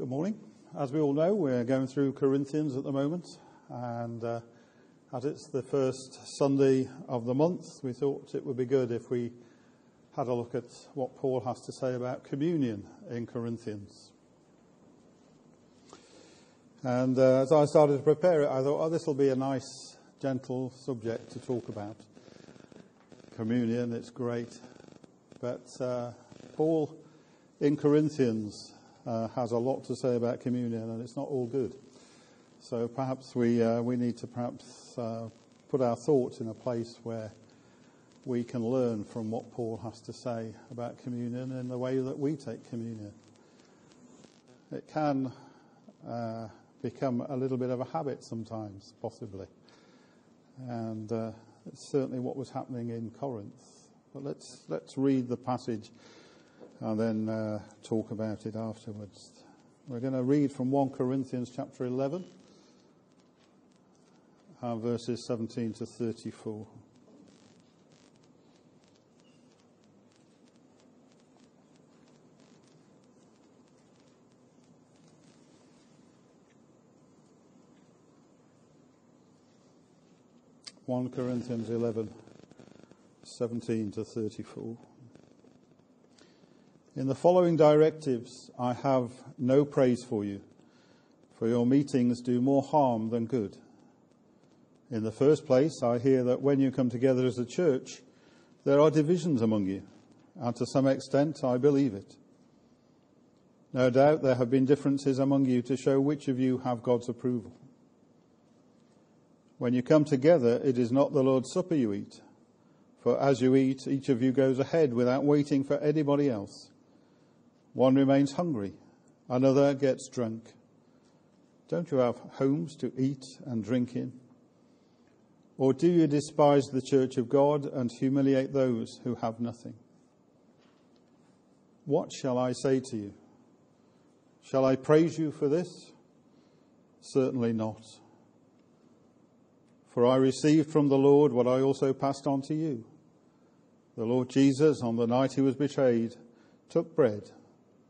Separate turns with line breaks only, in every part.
Good morning. As we all know, we're going through Corinthians at the moment, and uh, as it's the first Sunday of the month, we thought it would be good if we had a look at what Paul has to say about communion in Corinthians. And uh, as I started to prepare it, I thought, oh, this will be a nice, gentle subject to talk about. Communion, it's great. But uh, Paul in Corinthians uh, has a lot to say about communion, and it's not all good. So perhaps we, uh, we need to perhaps uh, put our thoughts in a place where we can learn from what Paul has to say about communion in the way that we take communion. It can uh, become a little bit of a habit sometimes, possibly. And uh, it's certainly what was happening in Corinth. But let's, let's read the passage and then uh, talk about it afterwards. We're going to read from 1 Corinthians chapter 11, uh, verses 17 to 34. One Corinthians eleven, seventeen to thirty four. In the following directives, I have no praise for you, for your meetings do more harm than good. In the first place, I hear that when you come together as a church, there are divisions among you, and to some extent, I believe it. No doubt there have been differences among you to show which of you have God's approval. When you come together, it is not the Lord's Supper you eat, for as you eat, each of you goes ahead without waiting for anybody else. One remains hungry, another gets drunk. Don't you have homes to eat and drink in? Or do you despise the church of God and humiliate those who have nothing? What shall I say to you? Shall I praise you for this? Certainly not. For I received from the Lord what I also passed on to you. The Lord Jesus, on the night he was betrayed, took bread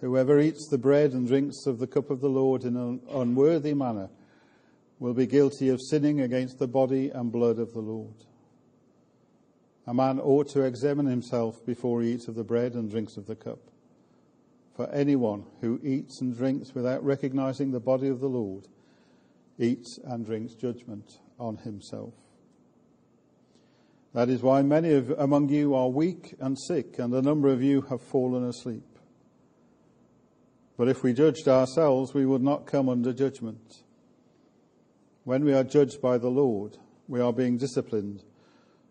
Whoever eats the bread and drinks of the cup of the Lord in an unworthy manner will be guilty of sinning against the body and blood of the Lord. A man ought to examine himself before he eats of the bread and drinks of the cup. For anyone who eats and drinks without recognizing the body of the Lord eats and drinks judgment on himself. That is why many of, among you are weak and sick, and a number of you have fallen asleep. But if we judged ourselves, we would not come under judgment. When we are judged by the Lord, we are being disciplined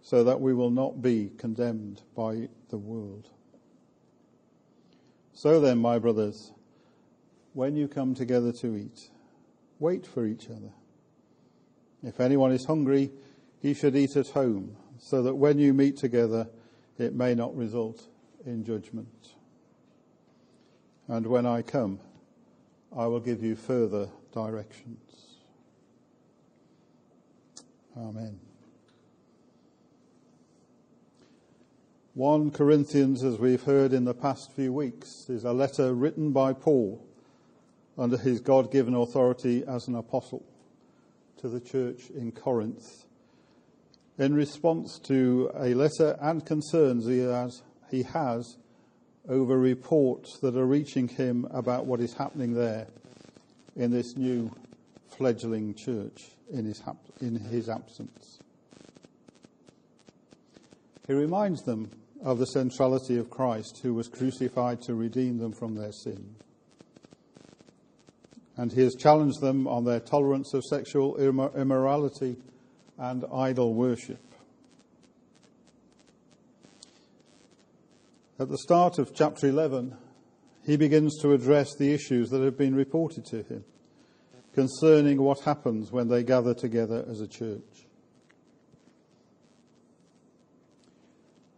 so that we will not be condemned by the world. So then, my brothers, when you come together to eat, wait for each other. If anyone is hungry, he should eat at home, so that when you meet together, it may not result in judgment. And when I come, I will give you further directions. Amen. 1 Corinthians, as we've heard in the past few weeks, is a letter written by Paul under his God given authority as an apostle to the church in Corinth in response to a letter and concerns he has, he has over reports that are reaching him about what is happening there in this new fledgling church in his, in his absence. He reminds them of the centrality of Christ, who was crucified to redeem them from their sin. And he has challenged them on their tolerance of sexual immorality and idol worship. At the start of chapter 11, he begins to address the issues that have been reported to him. concerning what happens when they gather together as a church.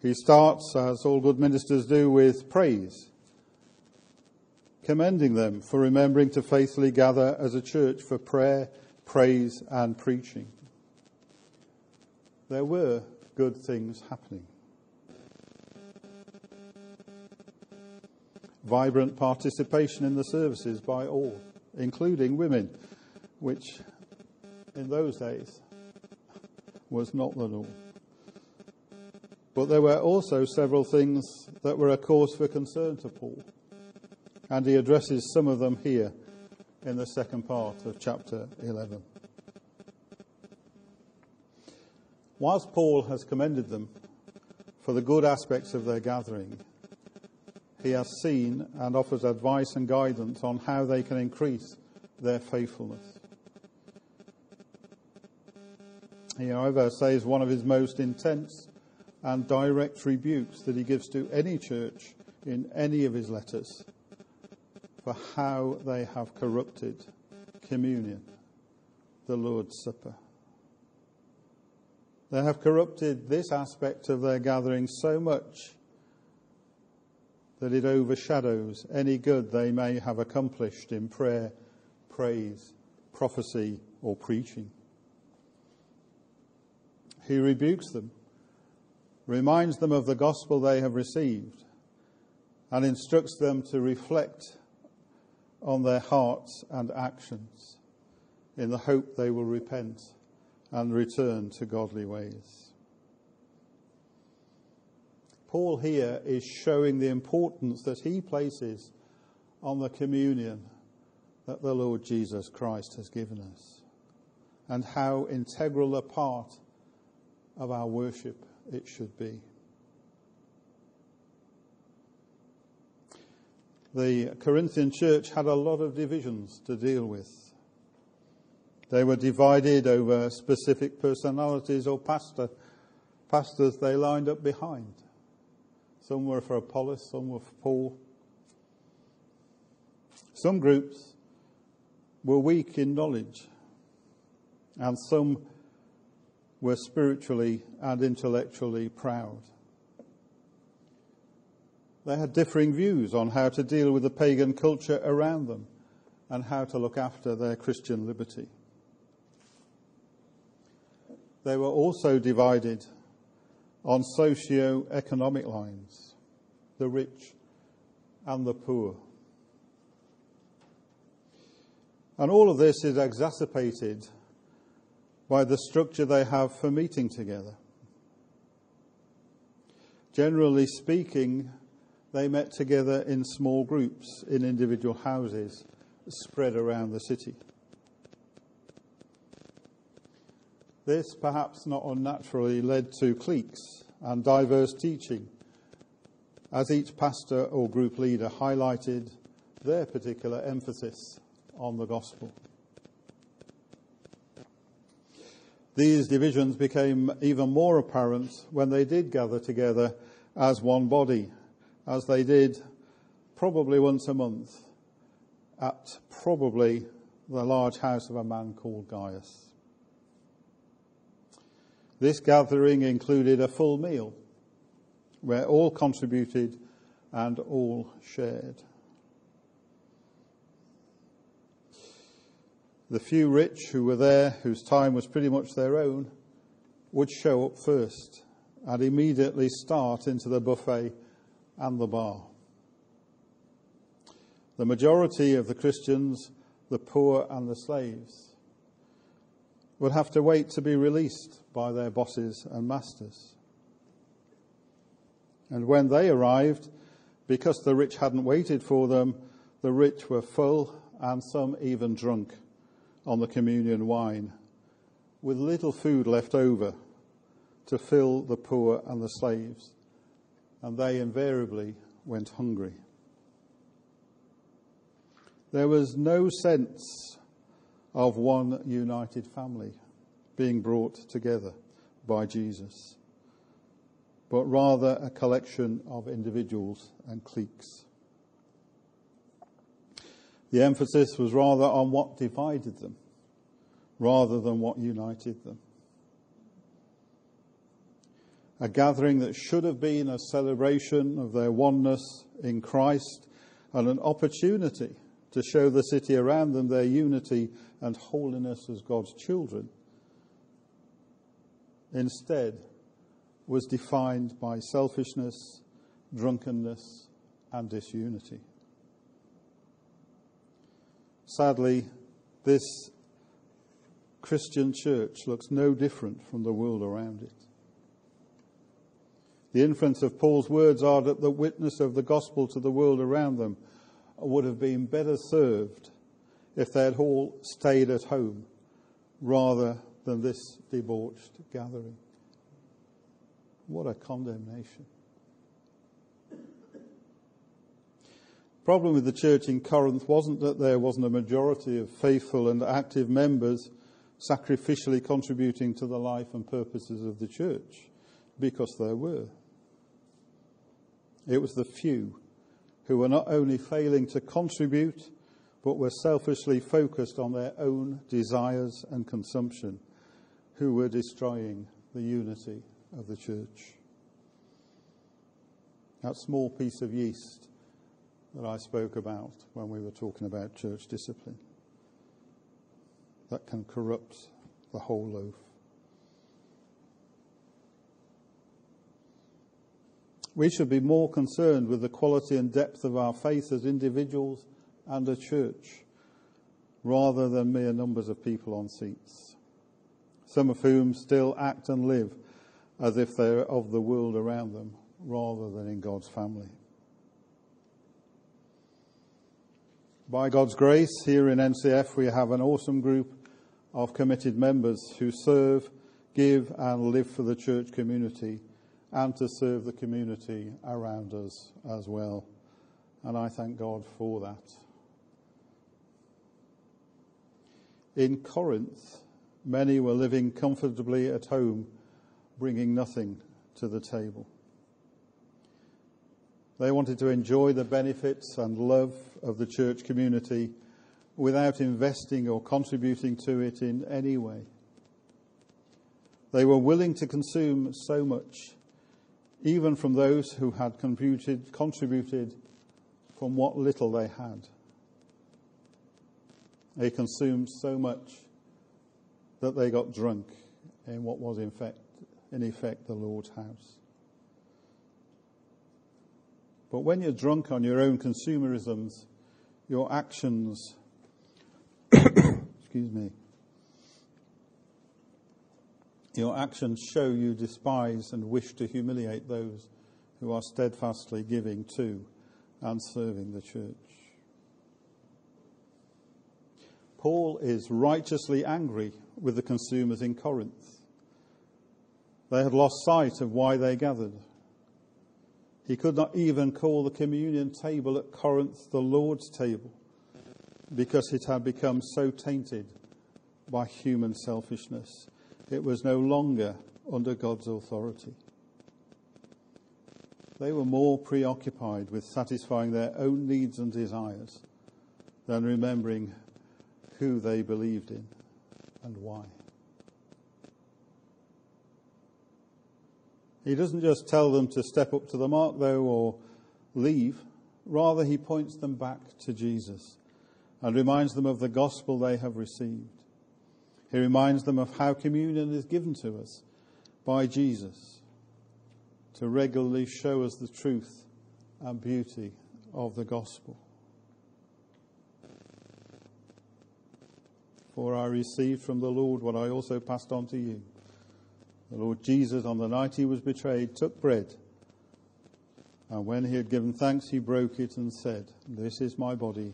He starts, as all good ministers do, with praise, commending them for remembering to faithfully gather as a church for prayer, praise, and preaching. There were good things happening. Vibrant participation in the services by all, including women, which in those days was not the norm. But there were also several things that were a cause for concern to Paul. And he addresses some of them here in the second part of chapter 11. Whilst Paul has commended them for the good aspects of their gathering, he has seen and offers advice and guidance on how they can increase their faithfulness. He, however, says one of his most intense and direct rebukes that he gives to any church in any of his letters for how they have corrupted communion, the Lord's Supper. They have corrupted this aspect of their gathering so much that it overshadows any good they may have accomplished in prayer, praise, prophecy, or preaching. He rebukes them reminds them of the gospel they have received, and instructs them to reflect on their hearts and actions in the hope they will repent and return to godly ways. Paul here is showing the importance that he places on the communion that the Lord Jesus Christ has given us and how integral a part of our worship it should be. The Corinthian church had a lot of divisions to deal with. They were divided over specific personalities or pastor, pastors they lined up behind. Some were for Apollos, some were for Paul. Some groups were weak in knowledge, and some were spiritually and intellectually proud. They had differing views on how to deal with the pagan culture around them and how to look after their Christian liberty. They were also divided on socio-economic lines, the rich and the poor. And all of this is exacerbated by the structure they have for meeting together. Generally speaking, they met together in small groups in individual houses spread around the city. This, perhaps not unnaturally, led to cliques and diverse teaching, as each pastor or group leader highlighted their particular emphasis on the gospel. These divisions became even more apparent when they did gather together as one body, as they did probably once a month at probably the large house of a man called Gaius. This gathering included a full meal where all contributed and all shared. The few rich who were there, whose time was pretty much their own, would show up first and immediately start into the buffet and the bar. The majority of the Christians, the poor and the slaves, would have to wait to be released by their bosses and masters. And when they arrived, because the rich hadn't waited for them, the rich were full and some even drunk on the communion wine, with little food left over to fill the poor and the slaves, and they invariably went hungry. There was no sense of one united family being brought together by Jesus, but rather a collection of individuals and cliques. The emphasis was rather on what divided them rather than what united them. A gathering that should have been a celebration of their oneness in Christ and an opportunity to show the city around them their unity and holiness as God's children, instead was defined by selfishness, drunkenness, and disunity. Sadly, this Christian church looks no different from the world around it. The inference of Paul's words are that the witness of the gospel to the world around them would have been better served if they had all stayed at home rather than this debauched gathering. What a condemnation. The problem with the church in Corinth wasn't that there wasn't a majority of faithful and active members sacrificially contributing to the life and purposes of the church, because there were. It was the few who were not only failing to contribute, but were selfishly focused on their own desires and consumption, who were destroying the unity of the church. That small piece of yeast that I spoke about when we were talking about church discipline. That can corrupt the whole loaf. We should be more concerned with the quality and depth of our faith as individuals and a church rather than mere numbers of people on seats, some of whom still act and live as if they're of the world around them rather than in God's family. By God's grace, here in NCF, we have an awesome group of committed members who serve, give, and live for the church community and to serve the community around us as well. And I thank God for that. In Corinth, many were living comfortably at home, bringing nothing to the table. They wanted to enjoy the benefits and love of the church community without investing or contributing to it in any way. They were willing to consume so much, even from those who had contributed, contributed from what little they had. They consumed so much that they got drunk in what was in effect, in effect the Lord's house. But when you're drunk on your own consumerisms, your actions, excuse me, your actions show you despise and wish to humiliate those who are steadfastly giving to and serving the church. Paul is righteously angry with the consumers in Corinth. They had lost sight of why they gathered. He could not even call the communion table at Corinth the Lord's table because it had become so tainted by human selfishness. It was no longer under God's authority. They were more preoccupied with satisfying their own needs and desires than remembering who they believed in and why. He doesn't just tell them to step up to the mark, though, or leave. Rather, he points them back to Jesus and reminds them of the gospel they have received. He reminds them of how communion is given to us by Jesus to regularly show us the truth and beauty of the gospel. For I received from the Lord what I also passed on to you the Lord Jesus, on the night he was betrayed, took bread. And when he had given thanks, he broke it and said, This is my body,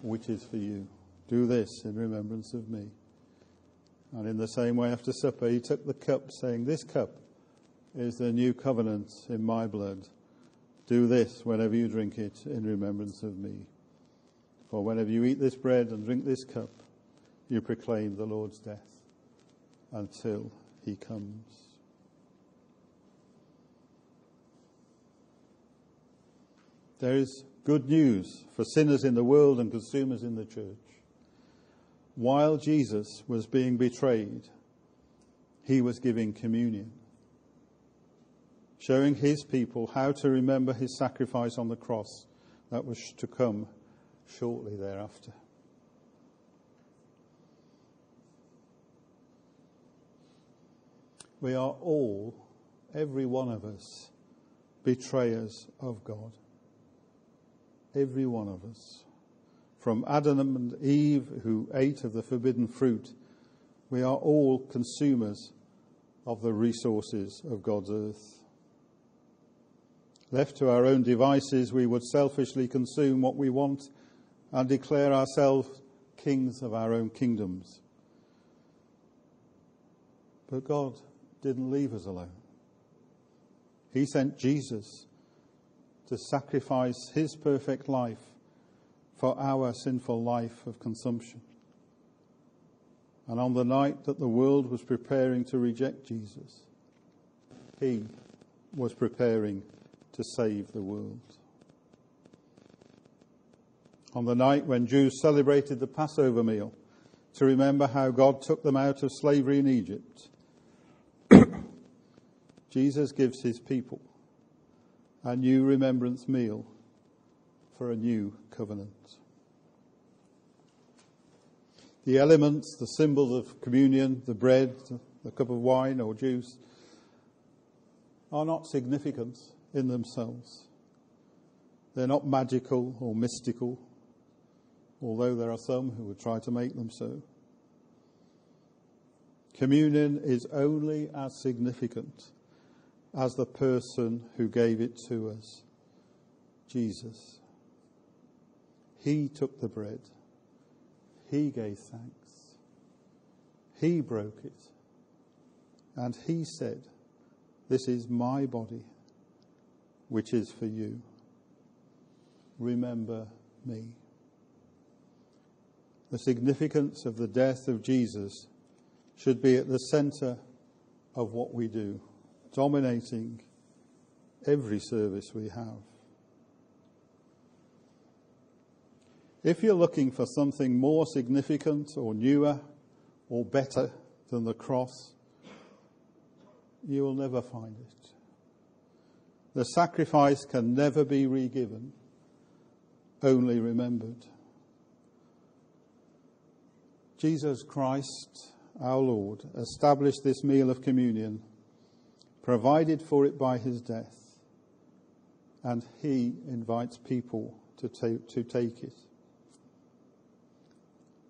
which is for you. Do this in remembrance of me. And in the same way, after supper, he took the cup, saying, This cup is the new covenant in my blood. Do this whenever you drink it in remembrance of me. For whenever you eat this bread and drink this cup, you proclaim the Lord's death until he comes. There is good news for sinners in the world and consumers in the church. While Jesus was being betrayed, he was giving communion, showing his people how to remember his sacrifice on the cross that was to come shortly thereafter. We are all, every one of us, betrayers of God. Every one of us. From Adam and Eve, who ate of the forbidden fruit, we are all consumers of the resources of God's earth. Left to our own devices, we would selfishly consume what we want and declare ourselves kings of our own kingdoms. But God didn't leave us alone. He sent Jesus to sacrifice his perfect life for our sinful life of consumption. And on the night that the world was preparing to reject Jesus, he was preparing to save the world. On the night when Jews celebrated the Passover meal to remember how God took them out of slavery in Egypt, Jesus gives his people a new remembrance meal for a new covenant. The elements, the symbols of communion, the bread, the cup of wine or juice, are not significant in themselves. They're not magical or mystical, although there are some who would try to make them so. Communion is only as significant as the person who gave it to us, Jesus. He took the bread. He gave thanks. He broke it. And he said, This is my body, which is for you. Remember me. The significance of the death of Jesus should be at the center of what we do dominating every service we have. If you're looking for something more significant or newer or better than the cross, you will never find it. The sacrifice can never be re-given, only remembered. Jesus Christ, our Lord, established this meal of communion provided for it by his death, and he invites people to take, to take it.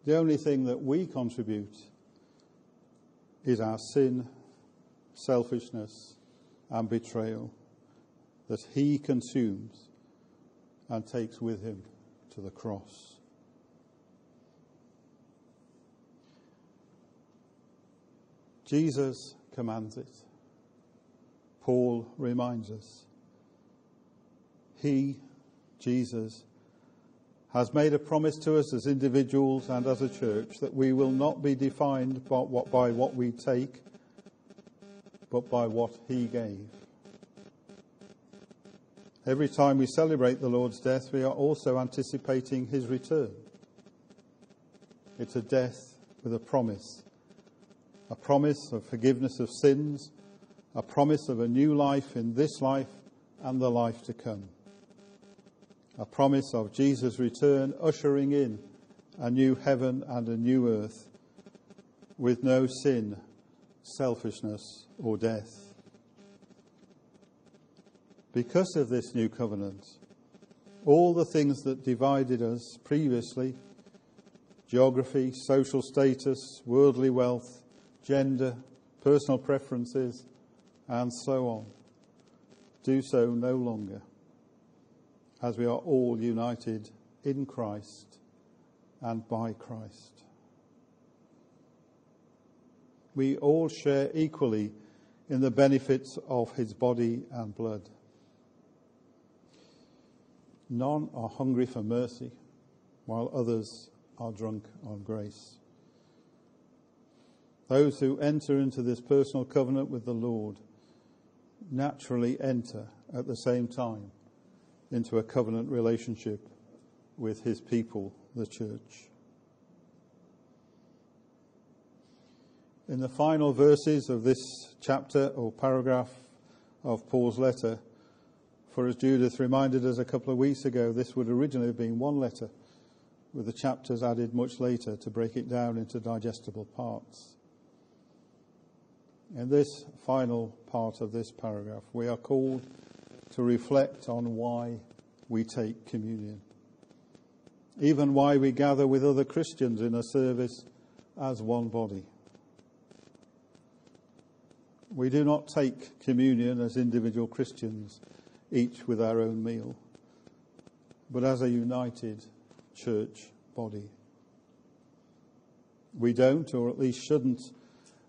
The only thing that we contribute is our sin, selfishness, and betrayal that he consumes and takes with him to the cross. Jesus commands it. Paul reminds us. He, Jesus, has made a promise to us as individuals and as a church that we will not be defined by what, by what we take, but by what He gave. Every time we celebrate the Lord's death, we are also anticipating His return. It's a death with a promise a promise of forgiveness of sins a promise of a new life in this life and the life to come. A promise of Jesus' return, ushering in a new heaven and a new earth with no sin, selfishness, or death. Because of this new covenant, all the things that divided us previously geography, social status, worldly wealth, gender, personal preferences, and so on. Do so no longer, as we are all united in Christ and by Christ. We all share equally in the benefits of his body and blood. None are hungry for mercy, while others are drunk on grace. Those who enter into this personal covenant with the Lord naturally enter at the same time into a covenant relationship with his people, the church. In the final verses of this chapter or paragraph of Paul's letter, for as Judith reminded us a couple of weeks ago, this would originally have been one letter, with the chapters added much later to break it down into digestible parts. In this final part of this paragraph, we are called to reflect on why we take communion, even why we gather with other Christians in a service as one body. We do not take communion as individual Christians, each with our own meal, but as a united church body. We don't, or at least shouldn't,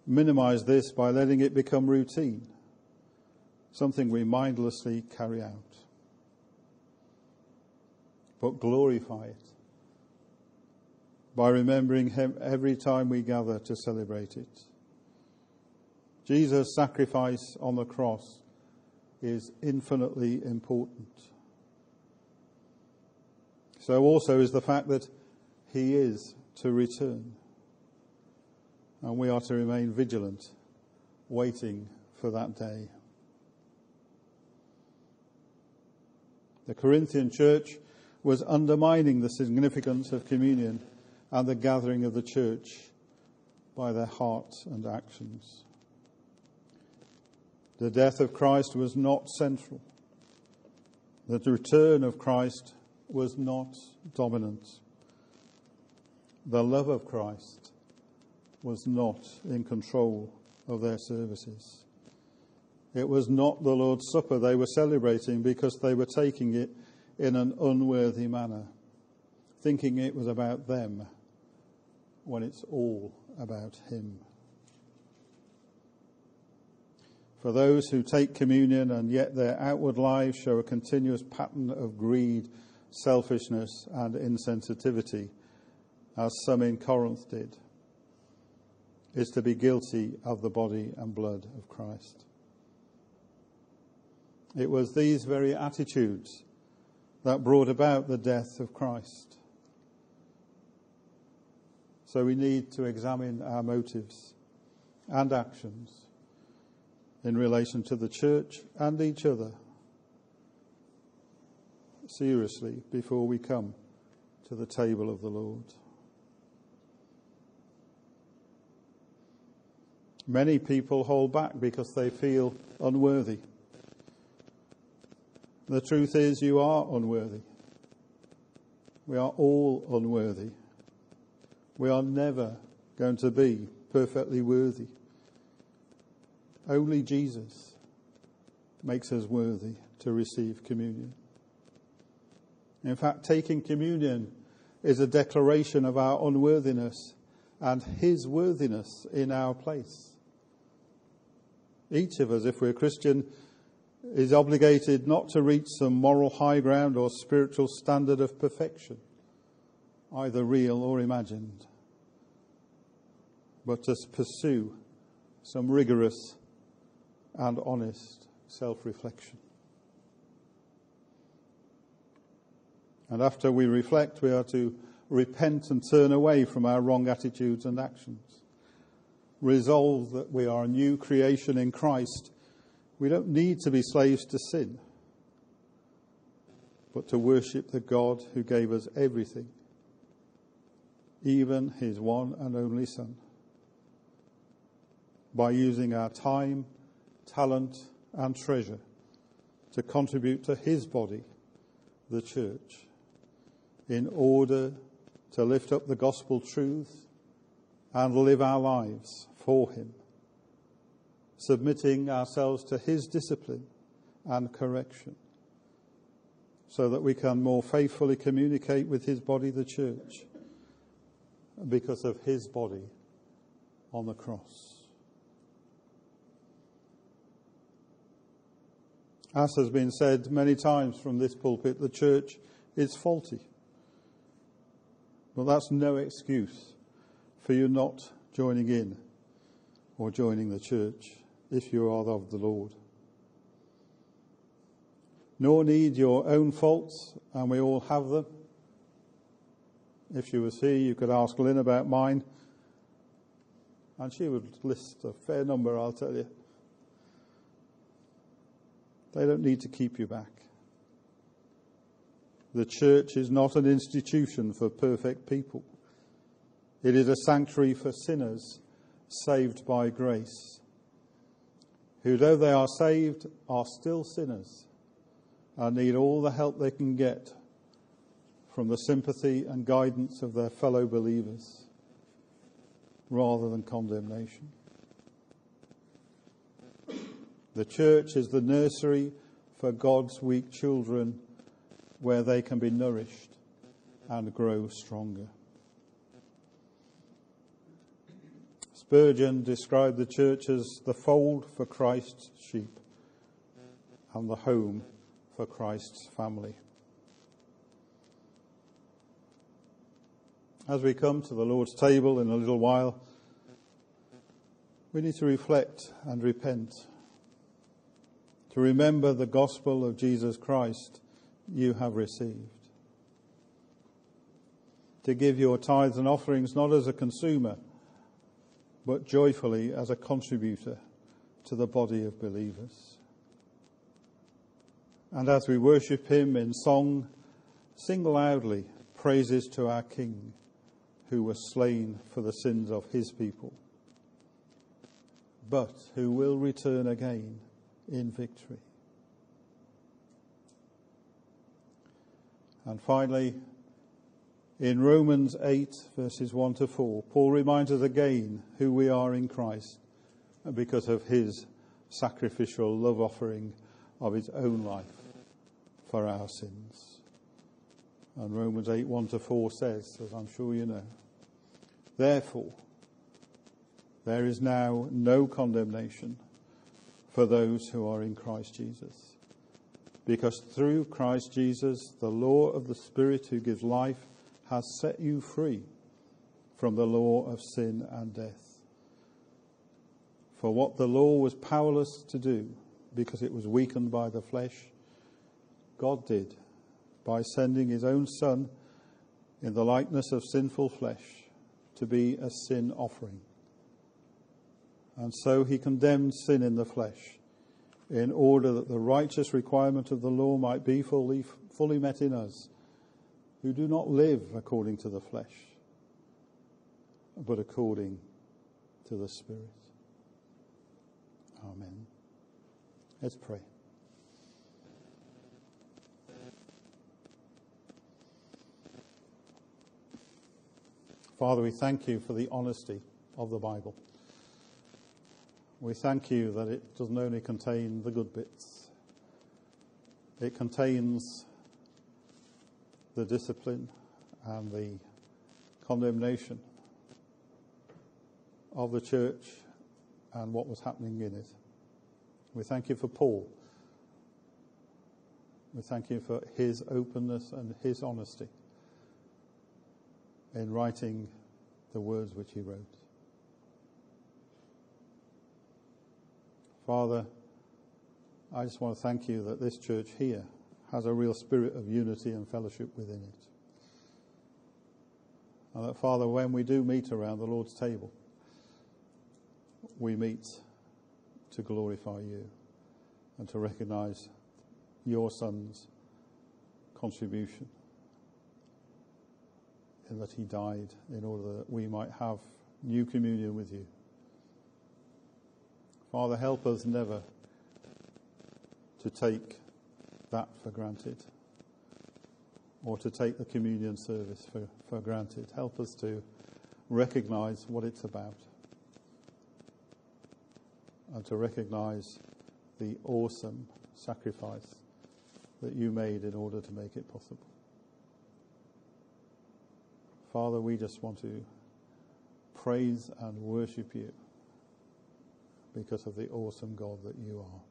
minimize this by letting it become routine, something we mindlessly carry out. But glorify it by remembering Him every time we gather to celebrate it. Jesus' sacrifice on the cross is infinitely important. So also is the fact that He is to return and we are to remain vigilant, waiting for that day. The Corinthian church was undermining the significance of communion and the gathering of the church by their hearts and actions. The death of Christ was not central. The return of Christ was not dominant. The love of Christ was not in control of their services. It was not the Lord's Supper they were celebrating because they were taking it in an unworthy manner, thinking it was about them when it's all about Him. For those who take communion and yet their outward lives show a continuous pattern of greed, selfishness, and insensitivity, as some in Corinth did is to be guilty of the body and blood of Christ. It was these very attitudes that brought about the death of Christ. So we need to examine our motives and actions in relation to the church and each other seriously before we come to the table of the Lord. Many people hold back because they feel unworthy. The truth is, you are unworthy. We are all unworthy. We are never going to be perfectly worthy. Only Jesus makes us worthy to receive communion. In fact, taking communion is a declaration of our unworthiness and His worthiness in our place. Each of us, if we're Christian, is obligated not to reach some moral high ground or spiritual standard of perfection, either real or imagined, but to pursue some rigorous and honest self reflection. And after we reflect, we are to repent and turn away from our wrong attitudes and actions resolve that we are a new creation in Christ, we don't need to be slaves to sin, but to worship the God who gave us everything, even his one and only Son, by using our time, talent, and treasure to contribute to his body, the church, in order to lift up the gospel truth and live our lives for Him, submitting ourselves to His discipline and correction, so that we can more faithfully communicate with His body, the church, because of His body on the cross. As has been said many times from this pulpit, the church is faulty. But that's no excuse for you not joining in or joining the church if you are of the Lord. nor need your own faults, and we all have them. If you was here, you could ask Lynn about mine, and she would list a fair number, I'll tell you. They don't need to keep you back. The church is not an institution for perfect people. It is a sanctuary for sinners saved by grace, who, though they are saved, are still sinners and need all the help they can get from the sympathy and guidance of their fellow believers rather than condemnation. The church is the nursery for God's weak children where they can be nourished and grow stronger. Spurgeon described the church as the fold for Christ's sheep and the home for Christ's family. As we come to the Lord's table in a little while, we need to reflect and repent, to remember the gospel of Jesus Christ you have received. To give your tithes and offerings not as a consumer, but joyfully as a contributor to the body of believers. And as we worship Him in song, sing loudly praises to our King who was slain for the sins of His people, but who will return again in victory. And finally, in Romans 8, verses 1 to 4, Paul reminds us again who we are in Christ because of his sacrificial love offering of his own life for our sins. And Romans 8, 1 to 4 says, as I'm sure you know, Therefore, there is now no condemnation for those who are in Christ Jesus because through Christ Jesus, the law of the Spirit who gives life has set you free from the law of sin and death. For what the law was powerless to do, because it was weakened by the flesh, God did by sending his own Son in the likeness of sinful flesh to be a sin offering. And so he condemned sin in the flesh in order that the righteous requirement of the law might be fully, fully met in us, who do not live according to the flesh, but according to the Spirit. Amen. Let's pray. Father, we thank you for the honesty of the Bible. We thank you that it doesn't only contain the good bits, it contains the discipline and the condemnation of the church and what was happening in it. We thank you for Paul. We thank you for his openness and his honesty in writing the words which he wrote. Father, I just want to thank you that this church here has a real spirit of unity and fellowship within it. And that, Father, when we do meet around the Lord's table, we meet to glorify you and to recognize your Son's contribution in that he died in order that we might have new communion with you. Father, help us never to take that for granted or to take the communion service for, for granted. Help us to recognize what it's about and to recognize the awesome sacrifice that you made in order to make it possible. Father, we just want to praise and worship you because of the awesome God that you are.